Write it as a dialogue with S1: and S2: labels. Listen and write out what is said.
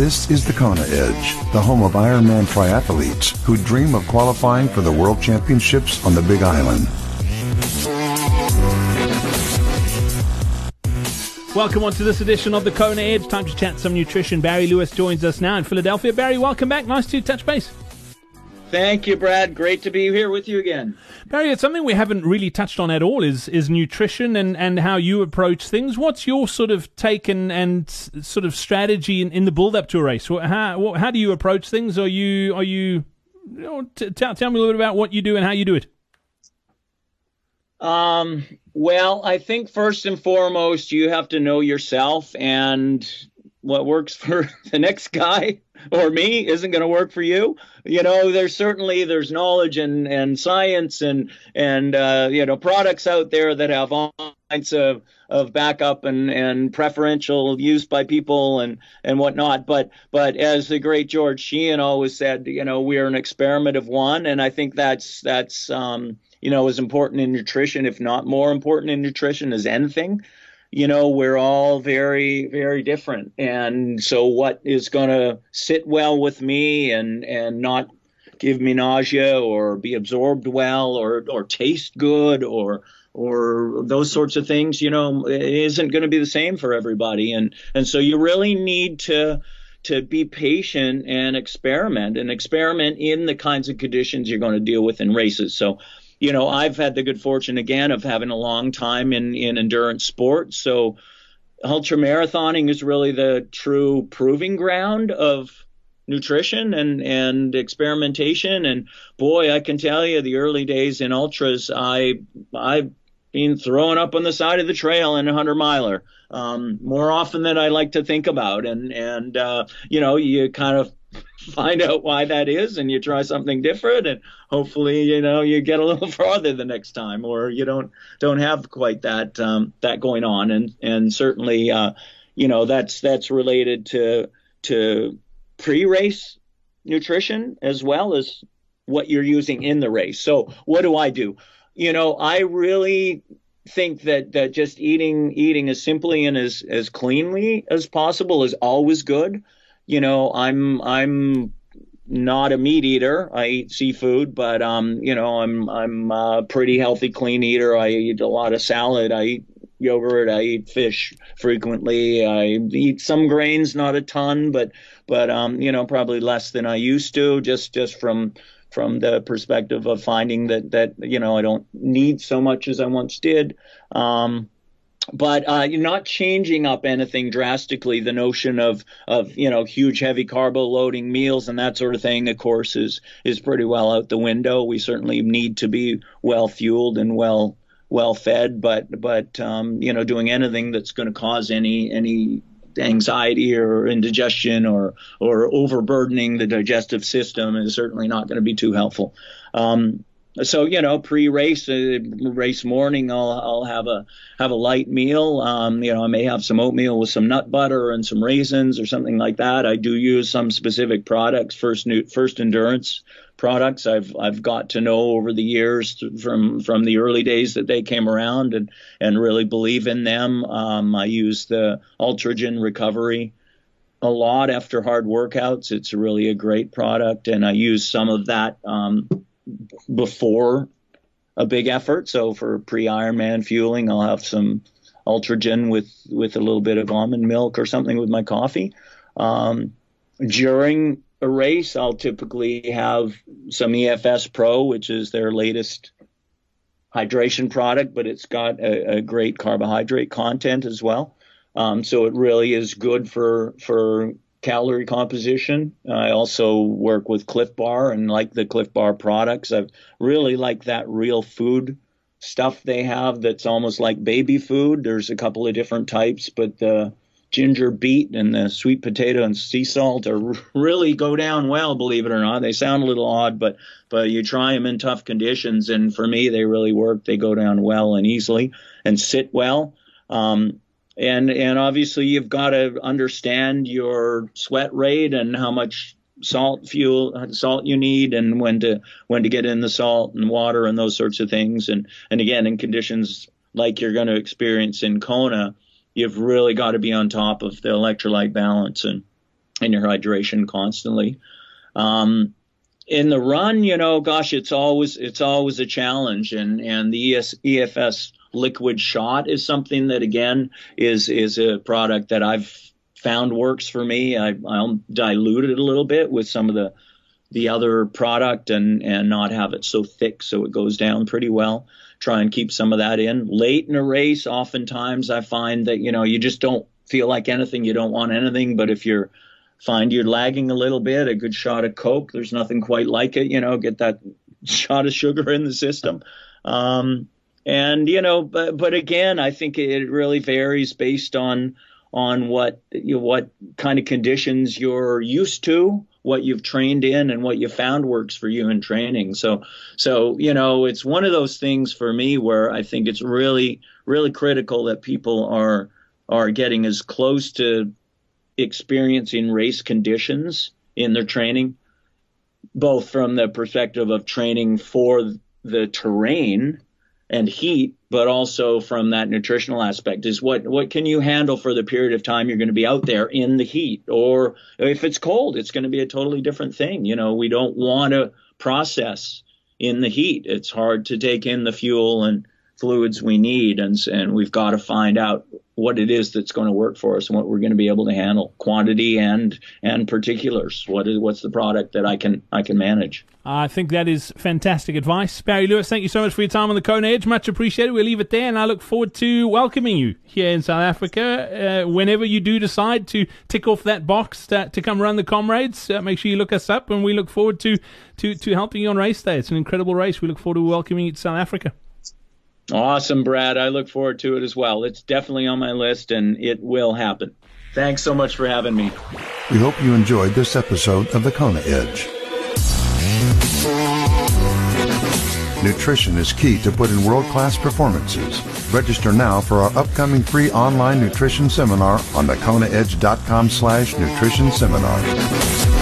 S1: This is the Kona Edge, the home of Ironman triathletes who dream of qualifying for the World Championships on the Big Island.
S2: Welcome on to this edition of the Kona Edge. Time to chat some nutrition. Barry Lewis joins us now in Philadelphia. Barry, welcome back. Nice to touch base.
S3: Thank you, Brad. Great to be here with you again.
S2: Barry, it's something we haven't really touched on at all is is nutrition and, and how you approach things. What's your sort of take and, and sort of strategy in, in the build up to a race? How how do you approach things? Are you are you, you know, t- tell, tell me a little bit about what you do and how you do it.
S3: Um, well, I think first and foremost, you have to know yourself and what works for the next guy or me isn't going to work for you. You know, there's certainly there's knowledge and and science and and uh, you know products out there that have all kinds of of backup and and preferential use by people and and whatnot. But but as the great George Sheehan always said, you know, we're an experiment of one, and I think that's that's um, you know as important in nutrition, if not more important in nutrition, as anything you know, we're all very, very different. And so what is going to sit well with me and, and not give me nausea or be absorbed well or, or taste good or, or those sorts of things, you know, it isn't going to be the same for everybody. And, and so you really need to, to be patient and experiment and experiment in the kinds of conditions you're going to deal with in races. So you know, I've had the good fortune again of having a long time in, in endurance sports. So ultra marathoning is really the true proving ground of nutrition and, and experimentation. And boy, I can tell you the early days in ultras, I, I've been thrown up on the side of the trail in a hundred miler. Um, more often than I like to think about. And, and, uh, you know, you kind of find out why that is and you try something different and hopefully you know you get a little farther the next time or you don't don't have quite that um, that going on. And and certainly uh, you know that's that's related to to pre-race nutrition as well as what you're using in the race. So what do I do? You know I really think that that just eating eating as simply and as as cleanly as possible is always good you know, I'm I'm not a meat eater. I eat seafood, but um, you know, I'm I'm a pretty healthy, clean eater. I eat a lot of salad. I eat yogurt. I eat fish frequently. I eat some grains, not a ton, but but um, you know, probably less than I used to, just just from from the perspective of finding that that you know I don't need so much as I once did. Um, but uh, you're not changing up anything drastically. The notion of of you know huge heavy carbo loading meals and that sort of thing, of course, is is pretty well out the window. We certainly need to be well fueled and well well fed, but but um, you know doing anything that's going to cause any any anxiety or indigestion or or overburdening the digestive system is certainly not going to be too helpful. Um, so you know pre-race uh, race morning I'll I'll have a have a light meal. Um, you know I may have some oatmeal with some nut butter and some raisins or something like that. I do use some specific products first new first endurance products I've I've got to know over the years from from the early days that they came around and and really believe in them. Um, I use the Ultragen recovery a lot after hard workouts. It's really a great product and I use some of that um, before a big effort. So for pre Ironman fueling, I'll have some Ultragen with with a little bit of almond milk or something with my coffee. Um, during a race, I'll typically have some EFS Pro, which is their latest hydration product, but it's got a, a great carbohydrate content as well. Um, so it really is good for for calorie composition. I also work with Clif Bar and like the Clif Bar products. I've really like that real food stuff they have that's almost like baby food. There's a couple of different types, but the ginger beet and the sweet potato and sea salt are really go down well, believe it or not. They sound a little odd, but but you try them in tough conditions, and for me, they really work. They go down well and easily and sit well. Um, and and obviously you've got to understand your sweat rate and how much salt fuel salt you need and when to when to get in the salt and water and those sorts of things and and again in conditions like you're going to experience in Kona you've really got to be on top of the electrolyte balance and and your hydration constantly. Um, in the run, you know, gosh, it's always it's always a challenge, and and the ES, EFS liquid shot is something that again is is a product that I've found works for me. I, I'll dilute it a little bit with some of the the other product and and not have it so thick so it goes down pretty well. Try and keep some of that in. Late in a race, oftentimes I find that you know you just don't feel like anything, you don't want anything, but if you're find you're lagging a little bit, a good shot of Coke. There's nothing quite like it, you know, get that shot of sugar in the system. Um, and, you know, but, but again, I think it really varies based on, on what, you know, what kind of conditions you're used to, what you've trained in and what you found works for you in training. So, so, you know, it's one of those things for me where I think it's really, really critical that people are, are getting as close to experiencing race conditions in their training, both from the perspective of training for the terrain and heat, but also from that nutritional aspect is what, what can you handle for the period of time you're going to be out there in the heat? Or if it's cold, it's going to be a totally different thing. You know, we don't want to process in the heat. It's hard to take in the fuel and fluids we need. And, and we've got to find out what it is that's going to work for us and what we're going to be able to handle quantity and and particulars. What is what's the product that I can I can manage?
S2: I think that is fantastic advice. Barry Lewis thank you so much for your time on the Kona Edge. Much appreciated. We'll leave it there and I look forward to welcoming you here in South Africa uh, whenever you do decide to tick off that box to, to come run the comrades. Uh, make sure you look us up and we look forward to, to to helping you on race day. It's an incredible race. We look forward to welcoming you to South Africa
S3: Awesome, Brad. I look forward to it as well. It's definitely on my list and it will happen. Thanks so much for having me.
S1: We hope you enjoyed this episode of the Kona Edge. Nutrition is key to put in world-class performances. Register now for our upcoming free online nutrition seminar on the konaedge.com slash nutrition seminar.